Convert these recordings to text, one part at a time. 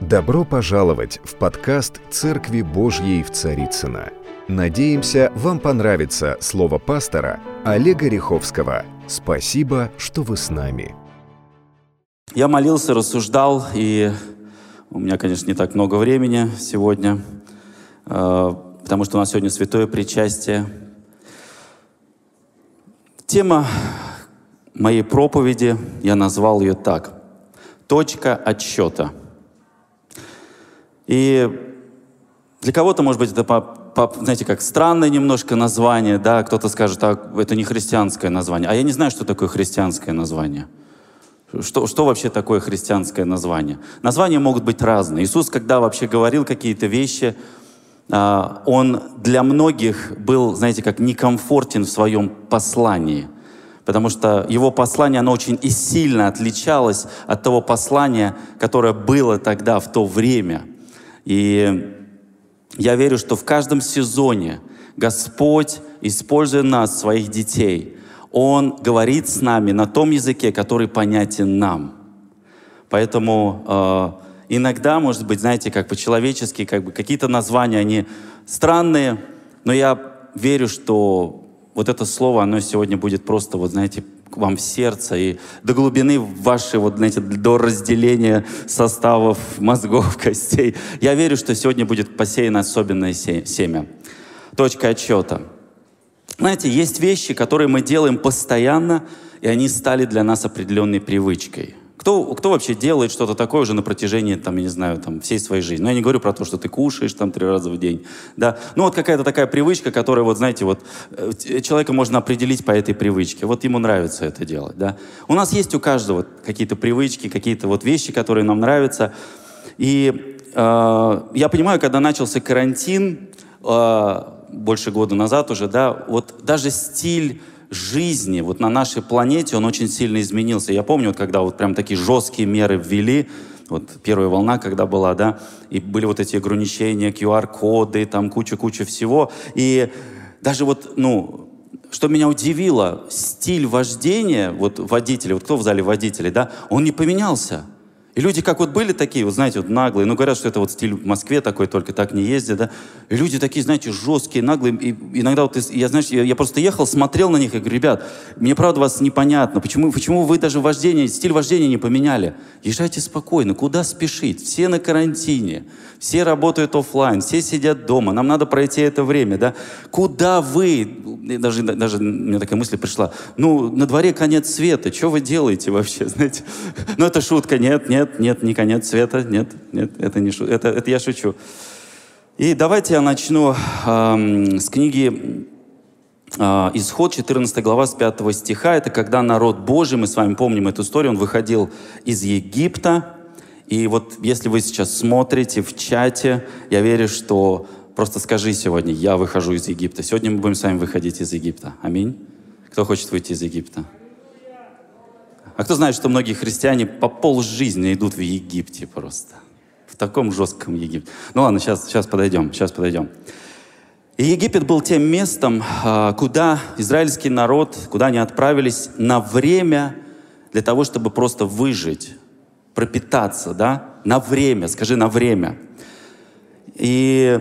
Добро пожаловать в подкаст «Церкви Божьей в Царицыно». Надеемся, вам понравится слово пастора Олега Риховского. Спасибо, что вы с нами. Я молился, рассуждал, и у меня, конечно, не так много времени сегодня, э, потому что у нас сегодня святое причастие. Тема моей проповеди, я назвал ее так. Точка отсчета. И для кого-то, может быть, это, знаете, как странное немножко название, да, кто-то скажет, а это не христианское название. А я не знаю, что такое христианское название. Что, что вообще такое христианское название? Названия могут быть разные. Иисус, когда вообще говорил какие-то вещи, а, он для многих был, знаете, как некомфортен в своем послании. Потому что его послание, оно очень и сильно отличалось от того послания, которое было тогда, в то время. И я верю, что в каждом сезоне Господь, используя нас, своих детей, Он говорит с нами на том языке, который понятен нам. Поэтому э, Иногда, может быть, знаете, как по-человечески, как бы какие-то названия, они странные, но я верю, что вот это слово, оно сегодня будет просто, вот знаете, к вам в сердце и до глубины вашей, вот, знаете, до разделения составов мозгов, костей. Я верю, что сегодня будет посеяно особенное семя. Точка отчета. Знаете, есть вещи, которые мы делаем постоянно, и они стали для нас определенной привычкой. Кто, кто вообще делает что-то такое уже на протяжении, там, я не знаю, там, всей своей жизни? Ну, я не говорю про то, что ты кушаешь там три раза в день, да. Ну, вот какая-то такая привычка, которая, вот, знаете, вот, э, человека можно определить по этой привычке. Вот ему нравится это делать, да. У нас есть у каждого какие-то привычки, какие-то вот вещи, которые нам нравятся. И э, я понимаю, когда начался карантин, э, больше года назад уже, да, вот даже стиль жизни вот на нашей планете, он очень сильно изменился. Я помню, вот когда вот прям такие жесткие меры ввели, вот первая волна, когда была, да, и были вот эти ограничения, QR-коды, там куча-куча всего. И даже вот, ну, что меня удивило, стиль вождения, вот водителя, вот кто в зале водителей, да, он не поменялся. И люди как вот были такие, вот знаете, вот наглые, ну говорят, что это вот стиль в Москве такой, только так не ездят, да. И люди такие, знаете, жесткие, наглые. И иногда вот я, знаешь, я, я просто ехал, смотрел на них и говорю, ребят, мне правда вас непонятно, почему, почему вы даже вождение, стиль вождения не поменяли? Езжайте спокойно, куда спешить? Все на карантине, все работают офлайн, все сидят дома, нам надо пройти это время, да. Куда вы, даже, даже мне такая мысль пришла, ну, на дворе конец света, что вы делаете вообще, знаете? Ну, это шутка, нет, нет, нет, нет, не конец света, нет, нет, это не шу, это, это я шучу. И давайте я начну э, с книги э, Исход, 14 глава, с 5 стиха. Это когда народ Божий, мы с вами помним эту историю, он выходил из Египта. И вот если вы сейчас смотрите в чате, я верю, что просто скажи сегодня, я выхожу из Египта. Сегодня мы будем с вами выходить из Египта. Аминь. Кто хочет выйти из Египта? А кто знает, что многие христиане по пол жизни идут в Египте просто? В таком жестком Египте. Ну ладно, сейчас, сейчас подойдем, сейчас подойдем. И Египет был тем местом, а, куда израильский народ, куда они отправились на время для того, чтобы просто выжить, пропитаться, да, на время, скажи, на время. И,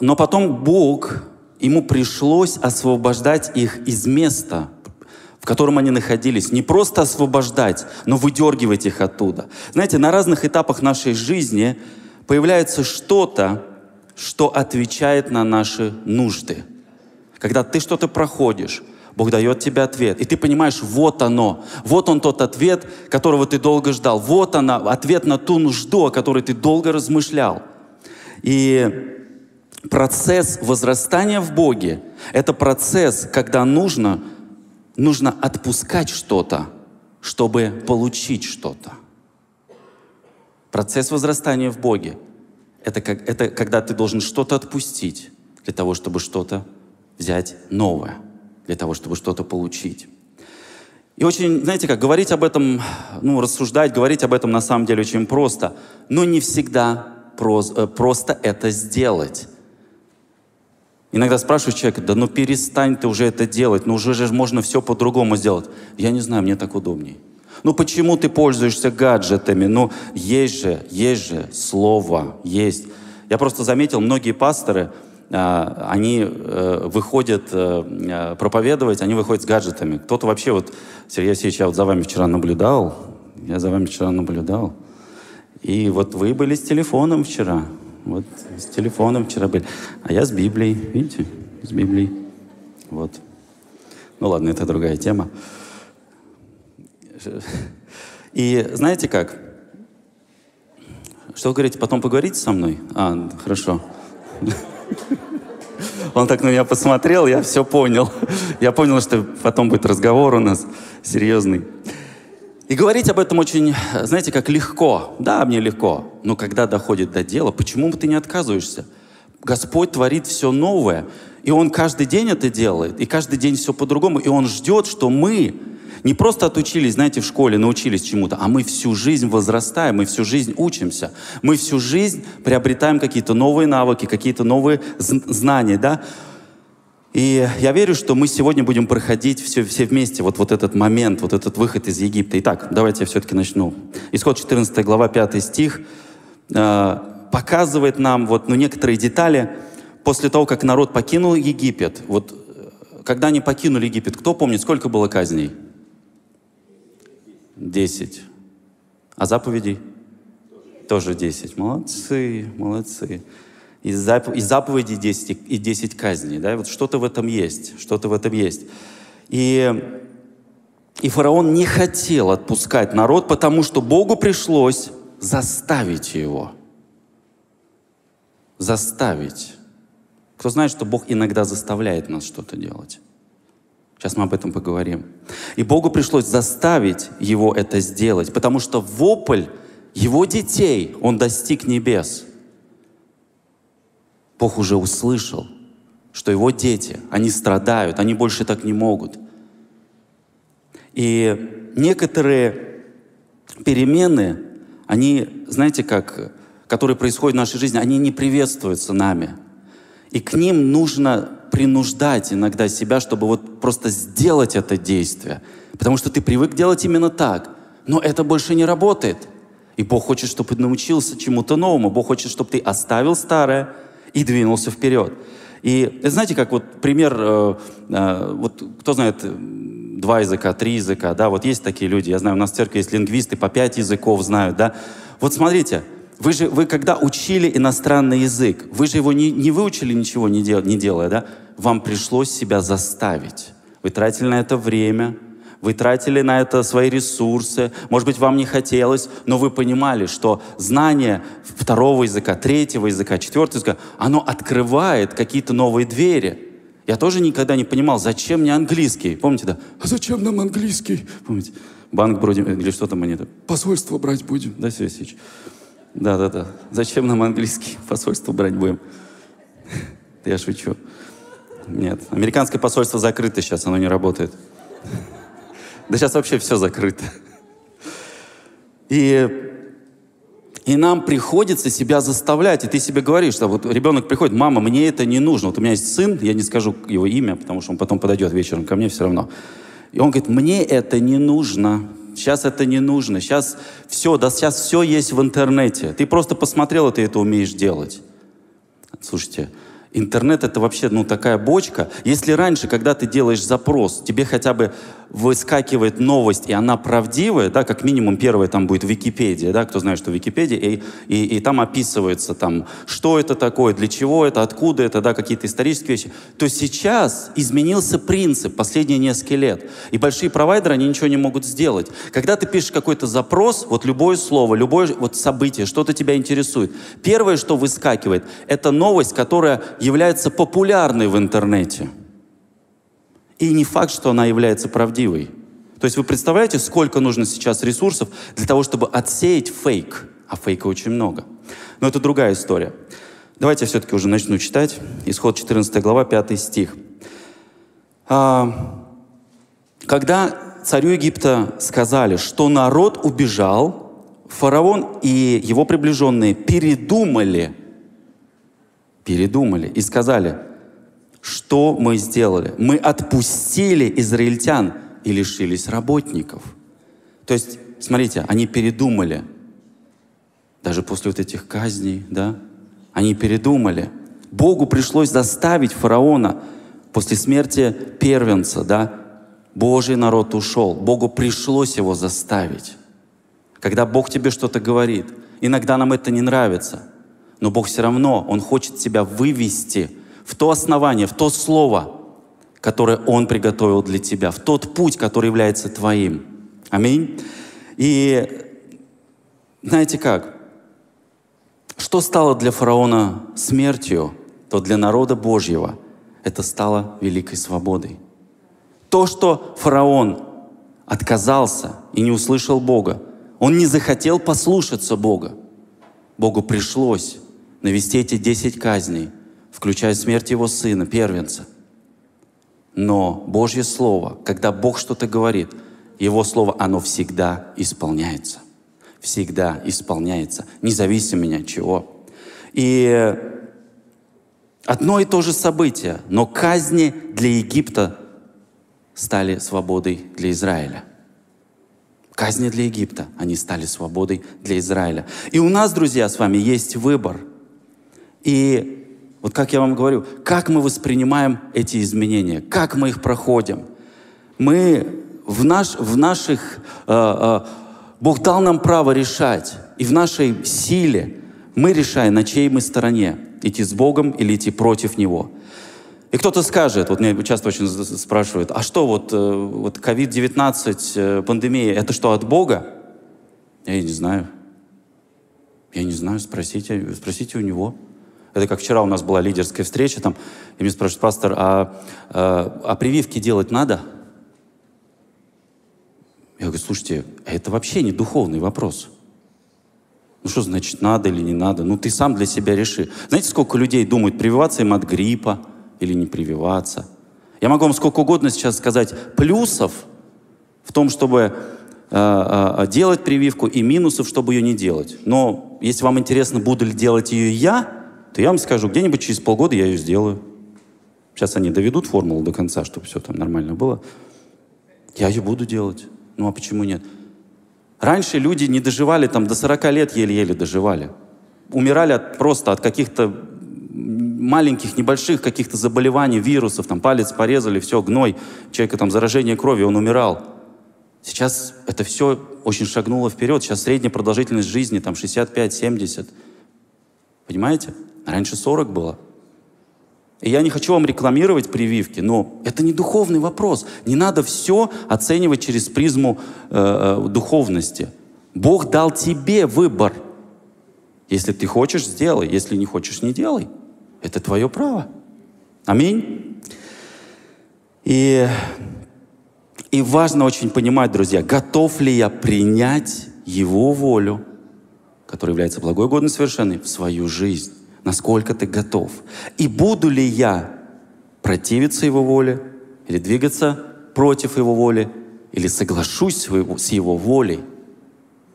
но потом Бог, ему пришлось освобождать их из места, в котором они находились, не просто освобождать, но выдергивать их оттуда. Знаете, на разных этапах нашей жизни появляется что-то, что отвечает на наши нужды. Когда ты что-то проходишь, Бог дает тебе ответ. И ты понимаешь, вот оно. Вот он тот ответ, которого ты долго ждал. Вот она, ответ на ту нужду, о которой ты долго размышлял. И процесс возрастания в Боге — это процесс, когда нужно нужно отпускать что-то, чтобы получить что-то. Процесс возрастания в Боге — это, как, это когда ты должен что-то отпустить для того, чтобы что-то взять новое, для того, чтобы что-то получить. И очень, знаете как, говорить об этом, ну, рассуждать, говорить об этом на самом деле очень просто, но не всегда э, просто это сделать. Иногда спрашиваешь человека, да ну перестань ты уже это делать, ну уже же можно все по-другому сделать. Я не знаю, мне так удобней. Ну почему ты пользуешься гаджетами? Ну есть же, есть же слово, есть. Я просто заметил, многие пасторы, а, они э, выходят э, проповедовать, они выходят с гаджетами. Кто-то вообще вот, Сергей Алексеевич, я вот за вами вчера наблюдал, я за вами вчера наблюдал. И вот вы были с телефоном вчера. Вот с телефоном вчера были. А я с Библией, видите, с Библией. Вот. Ну ладно, это другая тема. И знаете как? Что вы говорите, потом поговорите со мной? А, хорошо. Он так на меня посмотрел, я все понял. Я понял, что потом будет разговор у нас серьезный. И говорить об этом очень, знаете, как легко. Да, мне легко. Но когда доходит до дела, почему ты не отказываешься? Господь творит все новое. И Он каждый день это делает. И каждый день все по-другому. И Он ждет, что мы не просто отучились, знаете, в школе, научились чему-то, а мы всю жизнь возрастаем, мы всю жизнь учимся. Мы всю жизнь приобретаем какие-то новые навыки, какие-то новые знания, да? И я верю, что мы сегодня будем проходить все, все вместе вот, вот этот момент, вот этот выход из Египта. Итак, давайте я все-таки начну. Исход 14 глава, 5 стих э, показывает нам вот, ну, некоторые детали после того, как народ покинул Египет. Вот, э, когда они покинули Египет, кто помнит, сколько было казней? Десять. А заповедей? Тоже десять. Молодцы, молодцы. И, зап и заповеди 10, и 10 казней. Да? Вот что-то в этом есть, что-то в этом есть. И, и фараон не хотел отпускать народ, потому что Богу пришлось заставить его. Заставить. Кто знает, что Бог иногда заставляет нас что-то делать? Сейчас мы об этом поговорим. И Богу пришлось заставить его это сделать, потому что вопль его детей, он достиг небес. Бог уже услышал, что его дети, они страдают, они больше так не могут. И некоторые перемены, они, знаете, как, которые происходят в нашей жизни, они не приветствуются нами. И к ним нужно принуждать иногда себя, чтобы вот просто сделать это действие. Потому что ты привык делать именно так. Но это больше не работает. И Бог хочет, чтобы ты научился чему-то новому. Бог хочет, чтобы ты оставил старое и двинулся вперед. И знаете, как вот пример, э, э, вот кто знает два языка, три языка, да, вот есть такие люди, я знаю, у нас в церкви есть лингвисты, по пять языков знают, да. Вот смотрите, вы же, вы когда учили иностранный язык, вы же его не, не выучили ничего не, дел, не делая, да? Вам пришлось себя заставить. Вы тратили на это время, вы тратили на это свои ресурсы, может быть, вам не хотелось, но вы понимали, что знание второго языка, третьего языка, четвертого языка, оно открывает какие-то новые двери. Я тоже никогда не понимал, зачем мне английский. Помните, да? А зачем нам английский? Помните? Банк бродим, или что там они? Посольство брать будем. Да, Сергей Да, да, да. Зачем нам английский? Посольство брать будем. Я шучу. Нет. Американское посольство закрыто сейчас, оно не работает. Да сейчас вообще все закрыто. И, и нам приходится себя заставлять. И ты себе говоришь, что вот ребенок приходит, мама, мне это не нужно. Вот у меня есть сын, я не скажу его имя, потому что он потом подойдет вечером ко мне все равно. И он говорит, мне это не нужно. Сейчас это не нужно. Сейчас все, да сейчас все есть в интернете. Ты просто посмотрел, и ты это умеешь делать. Слушайте, Интернет это вообще ну, такая бочка. Если раньше, когда ты делаешь запрос, тебе хотя бы выскакивает новость, и она правдивая, да, как минимум первая там будет Википедия, да, кто знает, что Википедия, и, и, и там описывается, там, что это такое, для чего это, откуда это, да, какие-то исторические вещи, то сейчас изменился принцип последние несколько лет. И большие провайдеры, они ничего не могут сделать. Когда ты пишешь какой-то запрос, вот любое слово, любое вот событие, что-то тебя интересует, первое, что выскакивает, это новость, которая является популярной в интернете – и не факт, что она является правдивой. То есть вы представляете, сколько нужно сейчас ресурсов для того, чтобы отсеять фейк? А фейка очень много. Но это другая история. Давайте я все-таки уже начну читать. Исход 14 глава, 5 стих. А, когда царю Египта сказали, что народ убежал, фараон и его приближенные передумали, передумали и сказали, что мы сделали? Мы отпустили израильтян и лишились работников. То есть, смотрите, они передумали. Даже после вот этих казней, да, они передумали. Богу пришлось заставить фараона после смерти первенца, да, Божий народ ушел. Богу пришлось его заставить. Когда Бог тебе что-то говорит, иногда нам это не нравится, но Бог все равно, Он хочет тебя вывести в то основание, в то слово, которое Он приготовил для тебя, в тот путь, который является твоим. Аминь. И знаете как? Что стало для фараона смертью, то для народа Божьего это стало великой свободой. То, что фараон отказался и не услышал Бога, он не захотел послушаться Бога. Богу пришлось навести эти десять казней, включая смерть его сына, первенца. Но Божье Слово, когда Бог что-то говорит, Его Слово, оно всегда исполняется. Всегда исполняется, независимо от чего. И одно и то же событие, но казни для Египта стали свободой для Израиля. Казни для Египта, они стали свободой для Израиля. И у нас, друзья, с вами есть выбор. И вот как я вам говорю, как мы воспринимаем эти изменения, как мы их проходим. Мы в, наш, в наших... Э, э, Бог дал нам право решать, и в нашей силе мы решаем, на чьей мы стороне, идти с Богом или идти против Него. И кто-то скажет, вот меня часто очень спрашивают, а что вот, э, вот COVID-19, э, пандемия, это что, от Бога? Я не знаю. Я не знаю, спросите, спросите у него. Это как вчера у нас была лидерская встреча, там, и меня спрашивают, пастор, а, а, а прививки делать надо? Я говорю, слушайте, это вообще не духовный вопрос. Ну что значит, надо или не надо? Ну ты сам для себя реши. Знаете, сколько людей думают, прививаться им от гриппа, или не прививаться. Я могу вам сколько угодно сейчас сказать плюсов в том, чтобы э, э, делать прививку, и минусов, чтобы ее не делать. Но если вам интересно, буду ли делать ее я, то я вам скажу, где-нибудь через полгода я ее сделаю. Сейчас они доведут формулу до конца, чтобы все там нормально было. Я ее буду делать. Ну а почему нет? Раньше люди не доживали там до 40 лет, еле-еле доживали. Умирали от, просто от каких-то маленьких, небольших каких-то заболеваний, вирусов, там палец порезали, все, гной, человека там заражение крови, он умирал. Сейчас это все очень шагнуло вперед. Сейчас средняя продолжительность жизни там 65-70. Понимаете? Раньше 40 было. И я не хочу вам рекламировать прививки, но это не духовный вопрос. Не надо все оценивать через призму э, э, духовности. Бог дал тебе выбор. Если ты хочешь, сделай. Если не хочешь, не делай. Это твое право. Аминь. И, и важно очень понимать, друзья, готов ли я принять Его волю, которая является благой, годной, совершенной, в свою жизнь. Насколько ты готов. И буду ли я противиться Его воле или двигаться против Его воли, или соглашусь с Его волей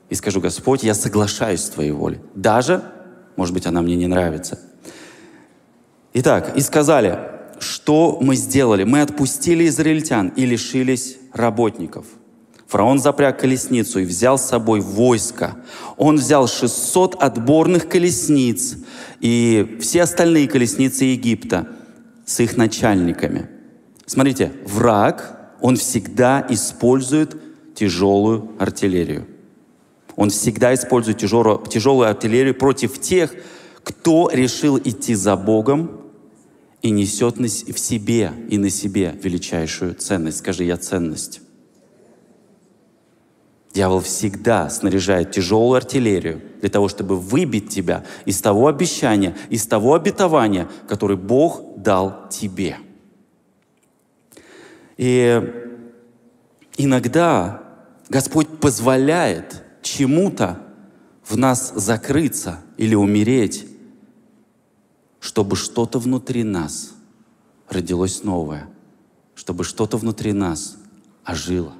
и скажу, Господь, я соглашаюсь с Твоей волей. Даже, может быть, она мне не нравится – Итак, и сказали, что мы сделали? Мы отпустили израильтян и лишились работников. Фараон запряг колесницу и взял с собой войско. Он взял 600 отборных колесниц и все остальные колесницы Египта с их начальниками. Смотрите, враг, он всегда использует тяжелую артиллерию. Он всегда использует тяжелую, тяжелую артиллерию против тех, кто решил идти за Богом и несет в себе и на себе величайшую ценность. Скажи, я ценность. Дьявол всегда снаряжает тяжелую артиллерию для того, чтобы выбить тебя из того обещания, из того обетования, которое Бог дал тебе. И иногда Господь позволяет чему-то в нас закрыться или умереть, чтобы что-то внутри нас родилось новое, чтобы что-то внутри нас ожило.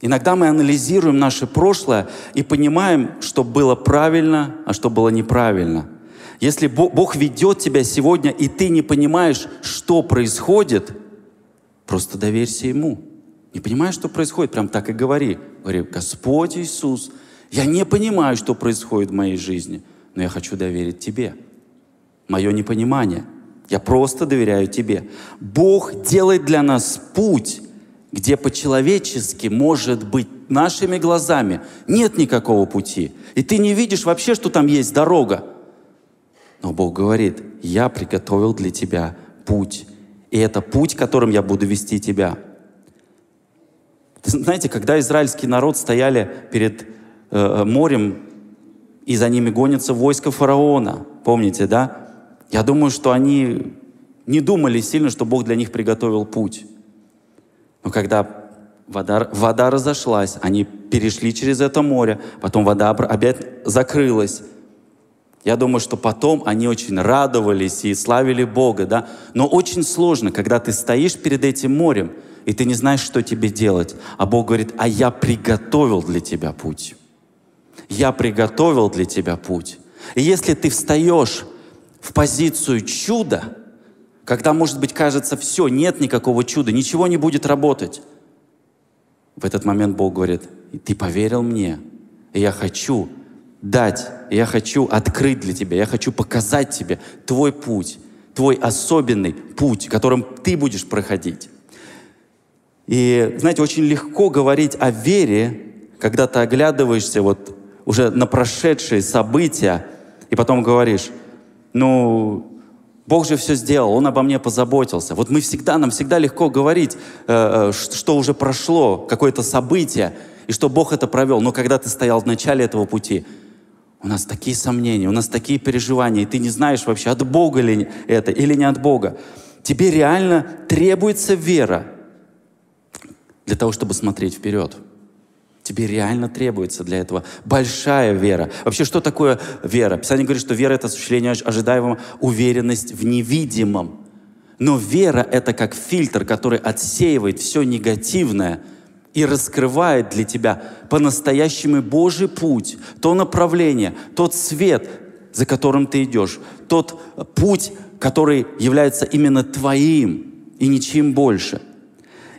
Иногда мы анализируем наше прошлое и понимаем, что было правильно, а что было неправильно. Если Бог ведет тебя сегодня, и ты не понимаешь, что происходит, просто доверься Ему. Не понимаешь, что происходит? Прям так и говори. Говори, Господь Иисус, я не понимаю, что происходит в моей жизни, но я хочу доверить Тебе. Мое непонимание. Я просто доверяю Тебе. Бог делает для нас путь, где по-человечески, может быть, нашими глазами нет никакого пути. И ты не видишь вообще, что там есть дорога. Но Бог говорит, я приготовил для тебя путь. И это путь, которым я буду вести тебя. Знаете, когда израильский народ стояли перед э, морем, и за ними гонится войско фараона, помните, да? Я думаю, что они не думали сильно, что Бог для них приготовил путь. Но когда вода, вода разошлась, они перешли через это море, потом вода опять закрылась. Я думаю, что потом они очень радовались и славили Бога, да? Но очень сложно, когда ты стоишь перед этим морем, и ты не знаешь, что тебе делать. А Бог говорит, а я приготовил для тебя путь. Я приготовил для тебя путь. И если ты встаешь в позицию чуда, когда, может быть, кажется, все, нет никакого чуда, ничего не будет работать, в этот момент Бог говорит, ты поверил мне, и я хочу дать, я хочу открыть для тебя, я хочу показать тебе твой путь, твой особенный путь, которым ты будешь проходить. И, знаете, очень легко говорить о вере, когда ты оглядываешься вот уже на прошедшие события, и потом говоришь, ну, Бог же все сделал, Он обо мне позаботился. Вот мы всегда, нам всегда легко говорить, э, э что уже прошло, какое-то событие, и что Бог это провел. Но когда ты стоял в начале этого пути, у нас такие сомнения, у нас такие переживания, и ты не знаешь вообще, от Бога ли это или не от Бога. Тебе реально требуется вера для того, чтобы смотреть вперед. Тебе реально требуется для этого большая вера. Вообще, что такое вера? Писание говорит, что вера — это осуществление ожидаемого, уверенность в невидимом. Но вера — это как фильтр, который отсеивает все негативное — и раскрывает для тебя по-настоящему Божий путь, то направление, тот свет, за которым ты идешь, тот путь, который является именно твоим и ничем больше.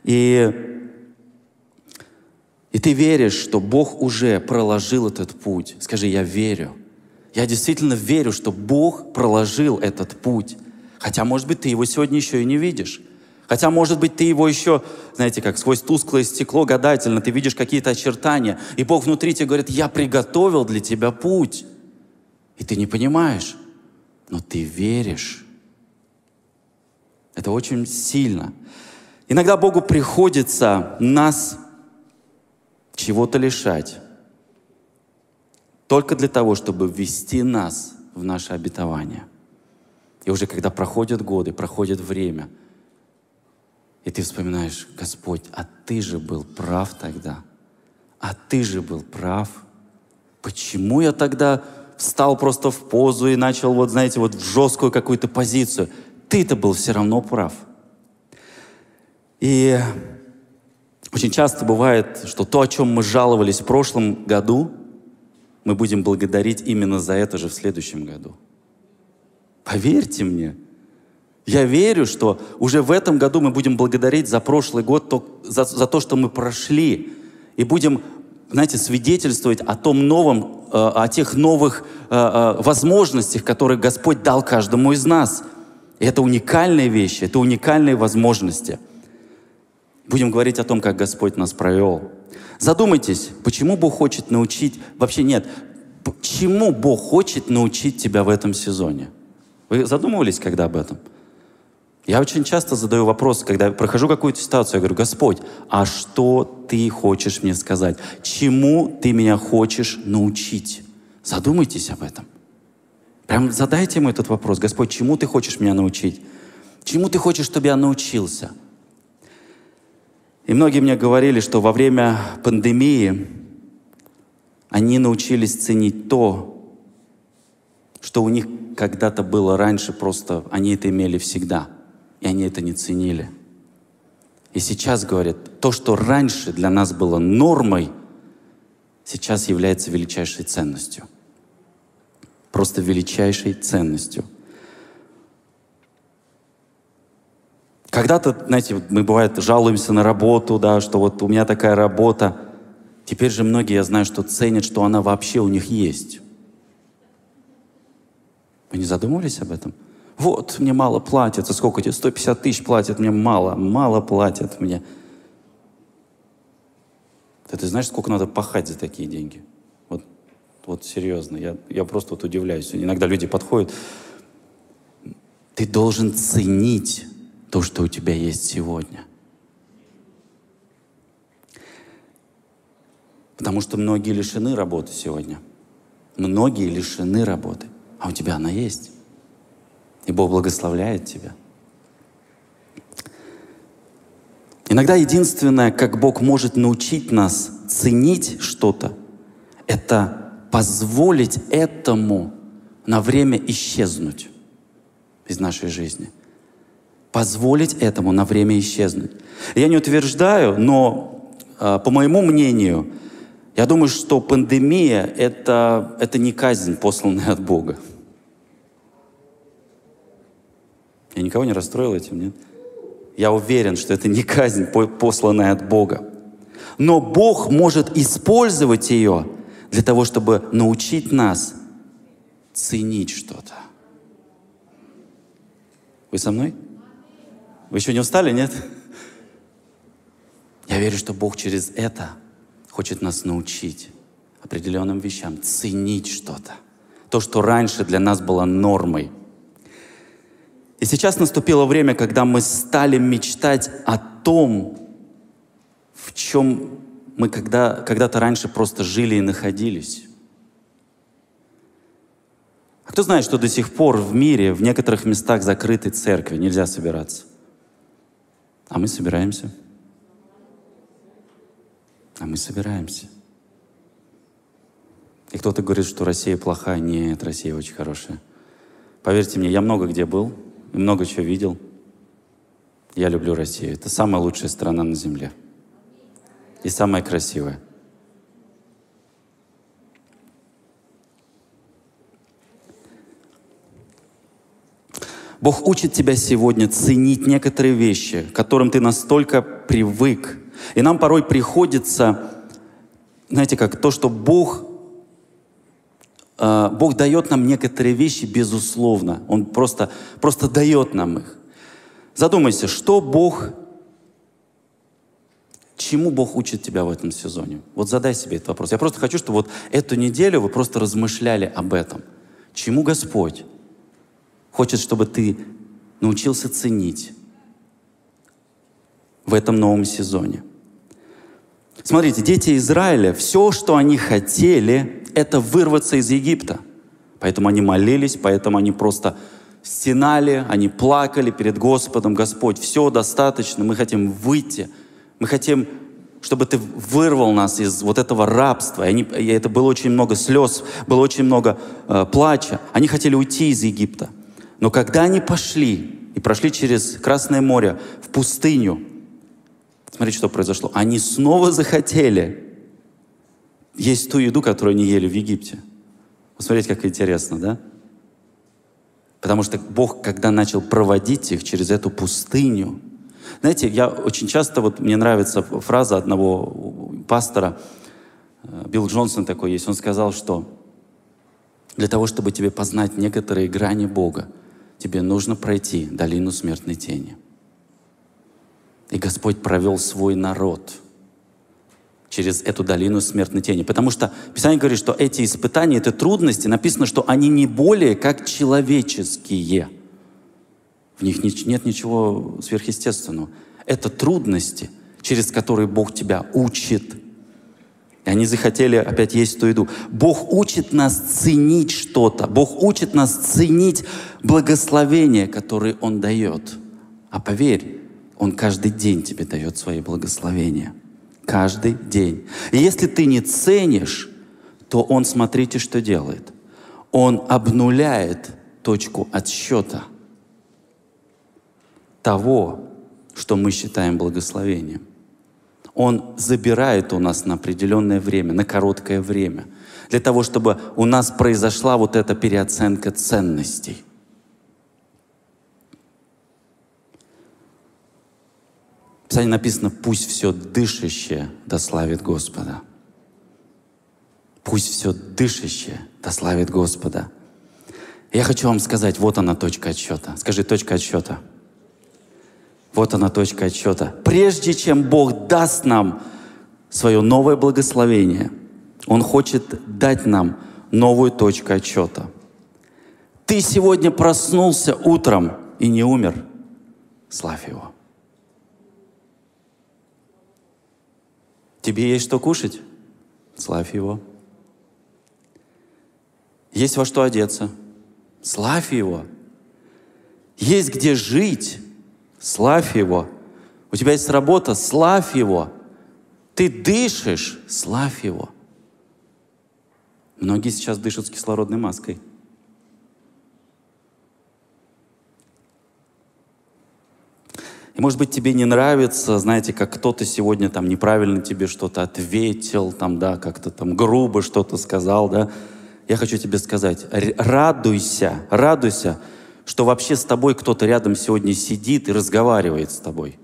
И, и ты веришь, что Бог уже проложил этот путь. Скажи, я верю. Я действительно верю, что Бог проложил этот путь. Хотя, может быть, ты его сегодня еще и не видишь. Хотя, может быть, ты его еще, знаете, как сквозь тусклое стекло гадательно, ты видишь какие-то очертания, и Бог внутри тебе говорит, я приготовил для тебя путь. И ты не понимаешь, но ты веришь. Это очень сильно. Иногда Богу приходится нас чего-то лишать. Только для того, чтобы ввести нас в наше обетование. И уже когда проходят годы, проходит время – и ты вспоминаешь, Господь, а ты же был прав тогда. А ты же был прав. Почему я тогда встал просто в позу и начал, вот знаете, вот в жесткую какую-то позицию? Ты-то был все равно прав. И очень часто бывает, что то, о чем мы жаловались в прошлом году, мы будем благодарить именно за это же в следующем году. Поверьте мне, я верю, что уже в этом году мы будем благодарить за прошлый год, то, за, за то, что мы прошли. И будем, знаете, свидетельствовать о том новом, э, о тех новых э, э, возможностях, которые Господь дал каждому из нас. И это уникальные вещи, это уникальные возможности. Будем говорить о том, как Господь нас провел. Задумайтесь, почему Бог хочет научить, вообще нет, чему Бог хочет научить тебя в этом сезоне? Вы задумывались когда об этом? Я очень часто задаю вопрос, когда прохожу какую-то ситуацию, я говорю, Господь, а что ты хочешь мне сказать? Чему ты меня хочешь научить? Задумайтесь об этом. Прям задайте ему этот вопрос. Господь, чему ты хочешь меня научить? Чему ты хочешь, чтобы я научился? И многие мне говорили, что во время пандемии они научились ценить то, что у них когда-то было раньше, просто они это имели всегда – и они это не ценили. И сейчас говорят, то, что раньше для нас было нормой, сейчас является величайшей ценностью. Просто величайшей ценностью. Когда-то, знаете, мы бывает жалуемся на работу, да, что вот у меня такая работа. Теперь же многие, я знаю, что ценят, что она вообще у них есть. Вы не задумывались об этом? Вот, мне мало платят. А сколько тебе? 150 тысяч платят, мне мало. Мало платят мне. Да ты знаешь, сколько надо пахать за такие деньги? Вот, вот серьезно, я, я просто вот удивляюсь. Иногда люди подходят. Ты должен ценить то, что у тебя есть сегодня. Потому что многие лишены работы сегодня. Многие лишены работы. А у тебя она есть. И Бог благословляет тебя. Иногда единственное, как Бог может научить нас ценить что-то, это позволить этому на время исчезнуть из нашей жизни. Позволить этому на время исчезнуть. Я не утверждаю, но а, по моему мнению, я думаю, что пандемия это, — это не казнь, посланная от Бога. Я никого не расстроил этим, нет? Я уверен, что это не казнь, посланная от Бога. Но Бог может использовать ее для того, чтобы научить нас ценить что-то. Вы со мной? Вы еще не устали, нет? Я верю, что Бог через это хочет нас научить определенным вещам, ценить что-то. То, что раньше для нас было нормой – и сейчас наступило время, когда мы стали мечтать о том, в чем мы когда, когда-то раньше просто жили и находились. А кто знает, что до сих пор в мире в некоторых местах закрыты церкви, нельзя собираться? А мы собираемся. А мы собираемся. И кто-то говорит, что Россия плохая. Нет, Россия очень хорошая. Поверьте мне, я много где был, много чего видел. Я люблю Россию. Это самая лучшая страна на Земле. И самая красивая. Бог учит тебя сегодня ценить некоторые вещи, к которым ты настолько привык. И нам порой приходится, знаете как, то, что Бог а, Бог дает нам некоторые вещи безусловно. Он просто, просто дает нам их. Задумайся, что Бог, чему Бог учит тебя в этом сезоне? Вот задай себе этот вопрос. Я просто хочу, чтобы вот эту неделю вы просто размышляли об этом. Чему Господь хочет, чтобы ты научился ценить в этом новом сезоне? Смотрите, дети Израиля, все, что они хотели, это вырваться из Египта. Поэтому они молились, поэтому они просто стенали, они плакали перед Господом. Господь, все достаточно, мы хотим выйти. Мы хотим, чтобы Ты вырвал нас из вот этого рабства. И, они, и это было очень много слез, было очень много э, плача. Они хотели уйти из Египта. Но когда они пошли и прошли через Красное море в пустыню, смотрите, что произошло. Они снова захотели есть ту еду, которую они ели в Египте. Посмотрите, как интересно, да? Потому что Бог, когда начал проводить их через эту пустыню, знаете, я очень часто, вот мне нравится фраза одного пастора, э, Билл Джонсон такой есть, он сказал, что для того, чтобы тебе познать некоторые грани Бога, тебе нужно пройти долину смертной тени. И Господь провел свой народ – через эту долину смертной тени. Потому что Писание говорит, что эти испытания, эти трудности, написано, что они не более как человеческие. В них нет ничего сверхъестественного. Это трудности, через которые Бог тебя учит. И они захотели опять есть ту еду. Бог учит нас ценить что-то. Бог учит нас ценить благословения, которые Он дает. А поверь, Он каждый день тебе дает свои благословения каждый день. И если ты не ценишь, то он, смотрите, что делает. Он обнуляет точку отсчета того, что мы считаем благословением. Он забирает у нас на определенное время, на короткое время, для того, чтобы у нас произошла вот эта переоценка ценностей. Писание написано, пусть все дышащее дославит Господа. Пусть все дышащее дославит Господа. Я хочу вам сказать, вот она точка отсчета. Скажи, точка отсчета. Вот она точка отсчета. Прежде чем Бог даст нам свое новое благословение, Он хочет дать нам новую точку отсчета. Ты сегодня проснулся утром и не умер. Славь Его. Тебе есть что кушать? Славь Его. Есть во что одеться. Славь Его. Есть где жить. Славь Его. У тебя есть работа. Славь Его. Ты дышишь. Славь Его. Многие сейчас дышат с кислородной маской. И, может быть, тебе не нравится, знаете, как кто-то сегодня там неправильно тебе что-то ответил, там, да, как-то там грубо что-то сказал, да я хочу тебе сказать, радуйся, радуйся, что вообще с тобой кто-то рядом сегодня сидит и разговаривает с тобой.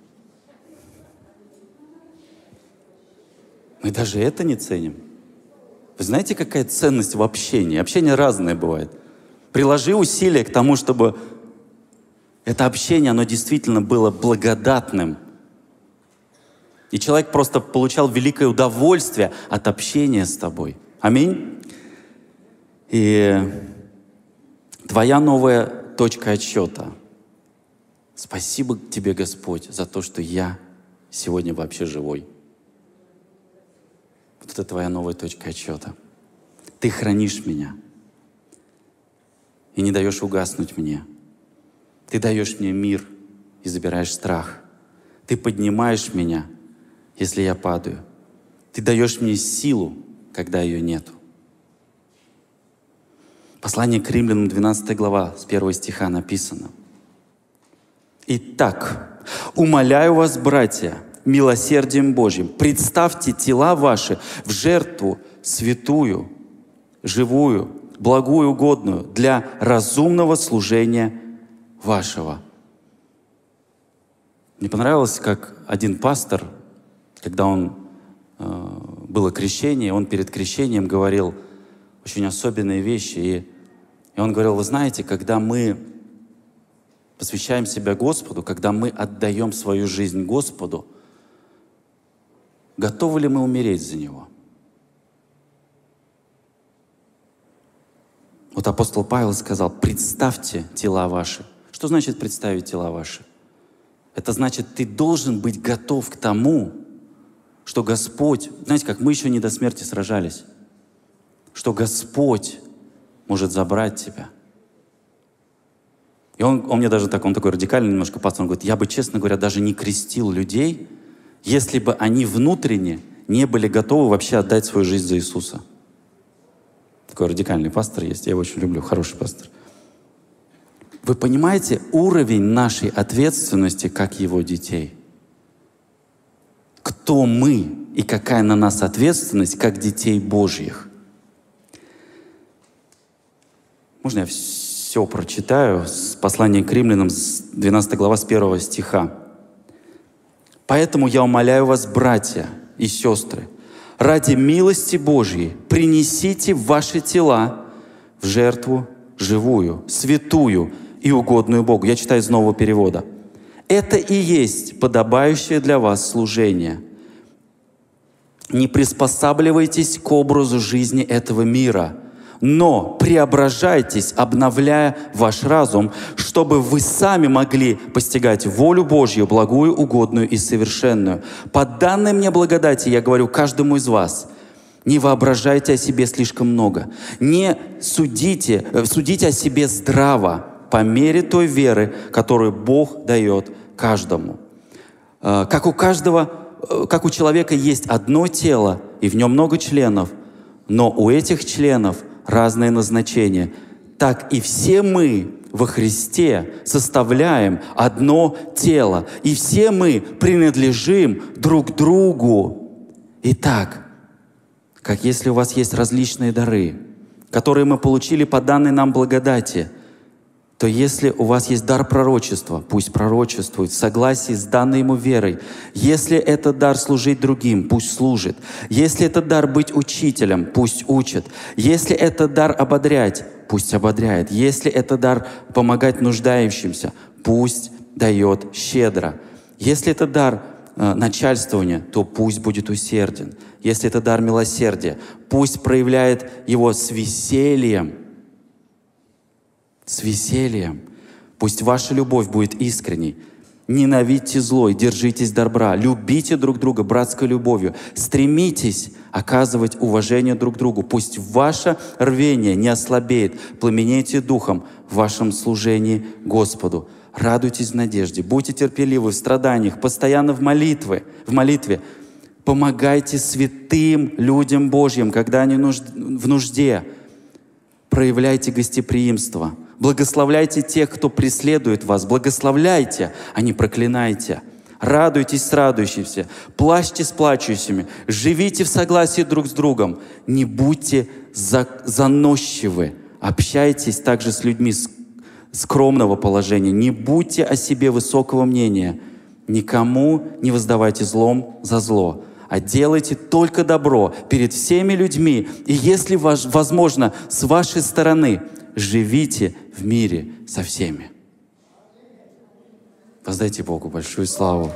Мы даже это не ценим. Вы знаете, какая ценность в общении? Общение разное бывает. Приложи усилия к тому, чтобы это общение, оно действительно было благодатным. И человек просто получал великое удовольствие от общения с тобой. Аминь. И твоя новая точка отсчета. Спасибо тебе, Господь, за то, что я сегодня вообще живой. Вот это твоя новая точка отсчета. Ты хранишь меня и не даешь угаснуть мне. Ты даешь мне мир и забираешь страх. Ты поднимаешь меня, если я падаю. Ты даешь мне силу, когда ее нету. Послание к римлянам, 12 глава, с 1 стиха написано. «Итак, умоляю вас, братья, милосердием Божьим, представьте тела ваши в жертву святую, живую, благую, угодную для разумного служения вашего». Мне понравилось, как один пастор, когда он э, было крещение, он перед крещением говорил очень особенные вещи. И и он говорил, вы знаете, когда мы посвящаем себя Господу, когда мы отдаем свою жизнь Господу, готовы ли мы умереть за Него? Вот апостол Павел сказал, представьте тела ваши. Что значит представить тела ваши? Это значит, ты должен быть готов к тому, что Господь, знаете, как мы еще не до смерти сражались, что Господь может забрать тебя. И он, он мне даже так, он такой радикальный немножко пастор, он говорит, я бы, честно говоря, даже не крестил людей, если бы они внутренне не были готовы вообще отдать свою жизнь за Иисуса. Такой радикальный пастор есть, я его очень люблю, хороший пастор. Вы понимаете уровень нашей ответственности как его детей? Кто мы и какая на нас ответственность как детей Божьих? Можно я все прочитаю с послания к римлянам, 12 глава, с 1 стиха. «Поэтому я умоляю вас, братья и сестры, ради милости Божьей принесите ваши тела в жертву живую, святую и угодную Богу». Я читаю из нового перевода. «Это и есть подобающее для вас служение. Не приспосабливайтесь к образу жизни этого мира – но преображайтесь, обновляя ваш разум, чтобы вы сами могли постигать волю Божью, благую, угодную и совершенную. По данной мне благодати я говорю каждому из вас, не воображайте о себе слишком много, не судите, э, судите о себе здраво по мере той веры, которую Бог дает каждому. Э, как у каждого, э, как у человека есть одно тело, и в нем много членов, но у этих членов разное назначение. Так и все мы во Христе составляем одно тело, и все мы принадлежим друг другу. Итак, как если у вас есть различные дары, которые мы получили по данной нам благодати, то если у вас есть дар пророчества, пусть пророчествует в согласии с данной ему верой. Если это дар служить другим, пусть служит. Если это дар быть учителем, пусть учит. Если это дар ободрять, пусть ободряет. Если это дар помогать нуждающимся, пусть дает щедро. Если это дар э, начальствования, то пусть будет усерден. Если это дар милосердия, пусть проявляет его с весельем – с весельем. Пусть ваша любовь будет искренней. Ненавидьте зло и держитесь добра. Любите друг друга братской любовью. Стремитесь оказывать уважение друг другу. Пусть ваше рвение не ослабеет. Пламенейте духом в вашем служении Господу. Радуйтесь в надежде. Будьте терпеливы в страданиях. Постоянно в молитве. В молитве. Помогайте святым людям Божьим, когда они в нужде. Проявляйте гостеприимство – Благословляйте тех, кто преследует вас. Благословляйте, а не проклинайте. Радуйтесь с радующимися, плачьте с плачущими, живите в согласии друг с другом. Не будьте за, заносчивы. Общайтесь также с людьми скромного положения. Не будьте о себе высокого мнения. Никому не воздавайте злом за зло, а делайте только добро перед всеми людьми. И если возможно, с вашей стороны – живите в мире со всеми. Воздайте Богу большую славу.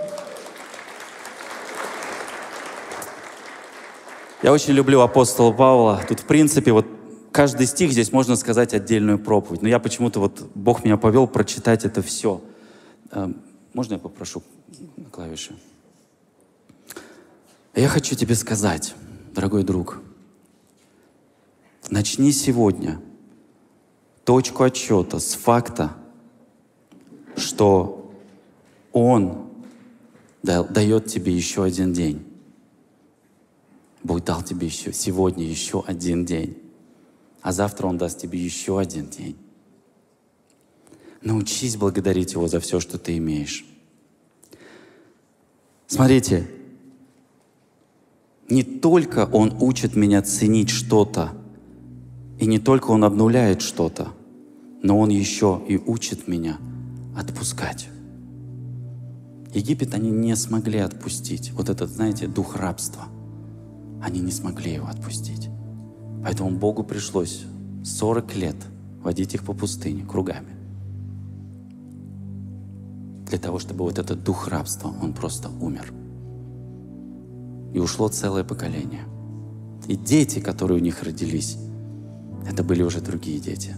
Я очень люблю апостола Павла. Тут, в принципе, вот каждый стих здесь можно сказать отдельную проповедь. Но я почему-то вот Бог меня повел прочитать это все. Эм, можно я попрошу клавиши? Я хочу тебе сказать, дорогой друг, начни сегодня – точку отчета с факта, что Он дает тебе еще один день. Бог дал тебе еще сегодня еще один день, а завтра Он даст тебе еще один день. Научись благодарить Его за все, что ты имеешь. Смотрите, не только Он учит меня ценить что-то, и не только Он обнуляет что-то, но Он еще и учит меня отпускать. Египет они не смогли отпустить. Вот этот, знаете, дух рабства. Они не смогли его отпустить. Поэтому Богу пришлось 40 лет водить их по пустыне кругами. Для того, чтобы вот этот дух рабства, он просто умер. И ушло целое поколение. И дети, которые у них родились, это были уже другие дети.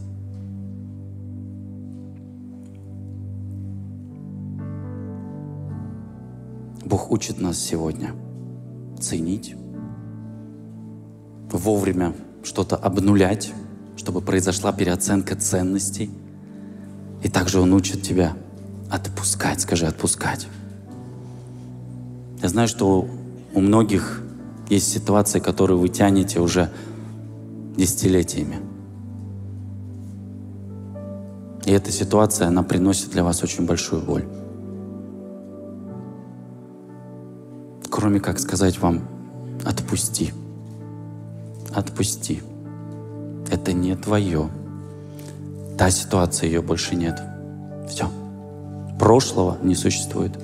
Бог учит нас сегодня ценить, вовремя что-то обнулять, чтобы произошла переоценка ценностей. И также Он учит тебя отпускать, скажи, отпускать. Я знаю, что у многих есть ситуации, которые вы тянете уже десятилетиями. И эта ситуация, она приносит для вас очень большую боль. Кроме как сказать вам, отпусти. Отпусти. Это не твое. Та ситуация, ее больше нет. Все. Прошлого не существует.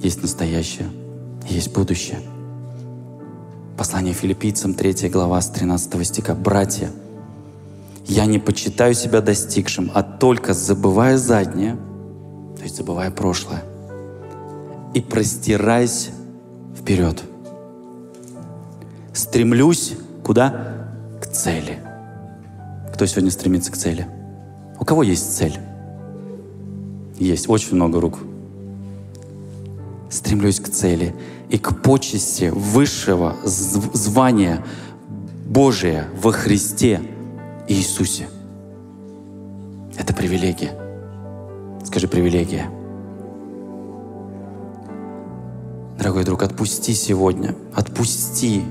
Есть настоящее, есть будущее. Послание филиппийцам, 3 глава, с 13 стиха. «Братья, я не почитаю себя достигшим, а только забывая заднее, то есть забывая прошлое, и простираясь вперед. Стремлюсь куда? К цели. Кто сегодня стремится к цели? У кого есть цель? Есть очень много рук. Стремлюсь к цели и к почести высшего звания Божия во Христе Иисусе. Это привилегия. Скажи привилегия. Дорогой друг, отпусти сегодня, отпусти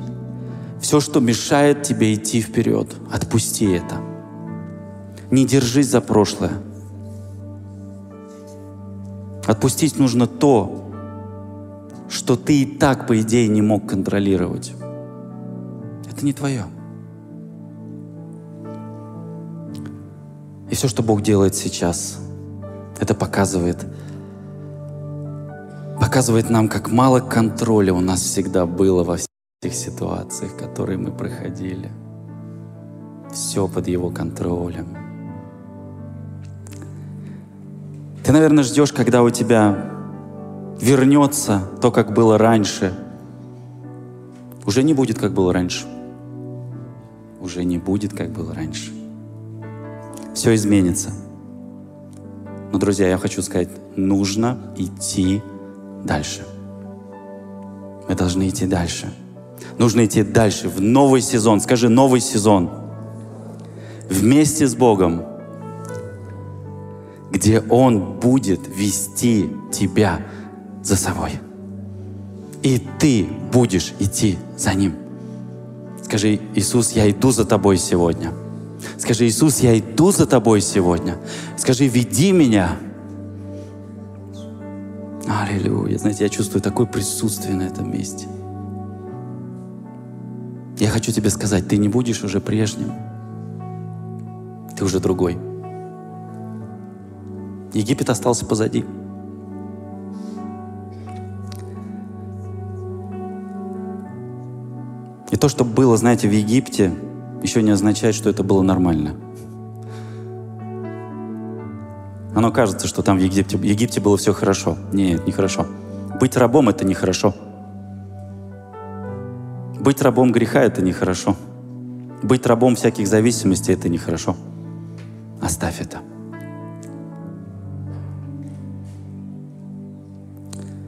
все, что мешает тебе идти вперед. Отпусти это. Не держись за прошлое. Отпустить нужно то, что ты и так, по идее, не мог контролировать. Это не твое. И все, что Бог делает сейчас, это показывает, показывает нам, как мало контроля у нас всегда было во всех ситуациях, которые мы проходили. Все под Его контролем. Ты, наверное, ждешь, когда у тебя вернется то, как было раньше. Уже не будет, как было раньше. Уже не будет, как было раньше. Все изменится. Но, друзья, я хочу сказать, нужно идти дальше. Мы должны идти дальше. Нужно идти дальше, в новый сезон. Скажи, новый сезон. Вместе с Богом, где Он будет вести тебя за собой. И ты будешь идти за Ним. Скажи, Иисус, я иду за Тобой сегодня. Скажи, Иисус, я иду за Тобой сегодня. Скажи, веди меня. Аллилуйя. Знаете, я чувствую такое присутствие на этом месте. Я хочу тебе сказать, ты не будешь уже прежним. Ты уже другой. Египет остался позади. То, что было, знаете, в Египте, еще не означает, что это было нормально. Оно кажется, что там в Египте, в Египте было все хорошо. Нет, нехорошо. Быть рабом — это нехорошо. Быть рабом греха — это нехорошо. Быть рабом всяких зависимостей — это нехорошо. Оставь это.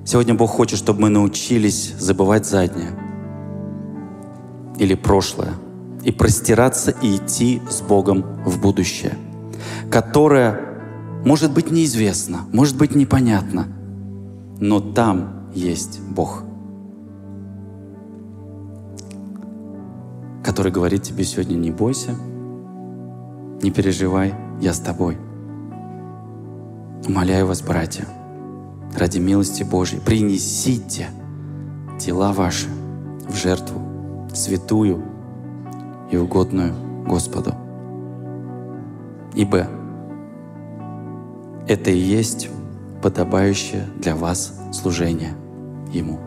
Сегодня Бог хочет, чтобы мы научились забывать заднее или прошлое и простираться и идти с Богом в будущее, которое может быть неизвестно, может быть непонятно, но там есть Бог, который говорит тебе сегодня не бойся, не переживай, я с тобой. Умоляю вас, братья, ради милости Божьей, принесите тела ваши в жертву святую и угодную Господу. Ибо это и есть подобающее для вас служение Ему.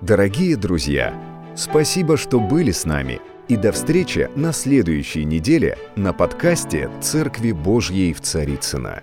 Дорогие друзья, спасибо, что были с нами. И до встречи на следующей неделе на подкасте «Церкви Божьей в Царицына.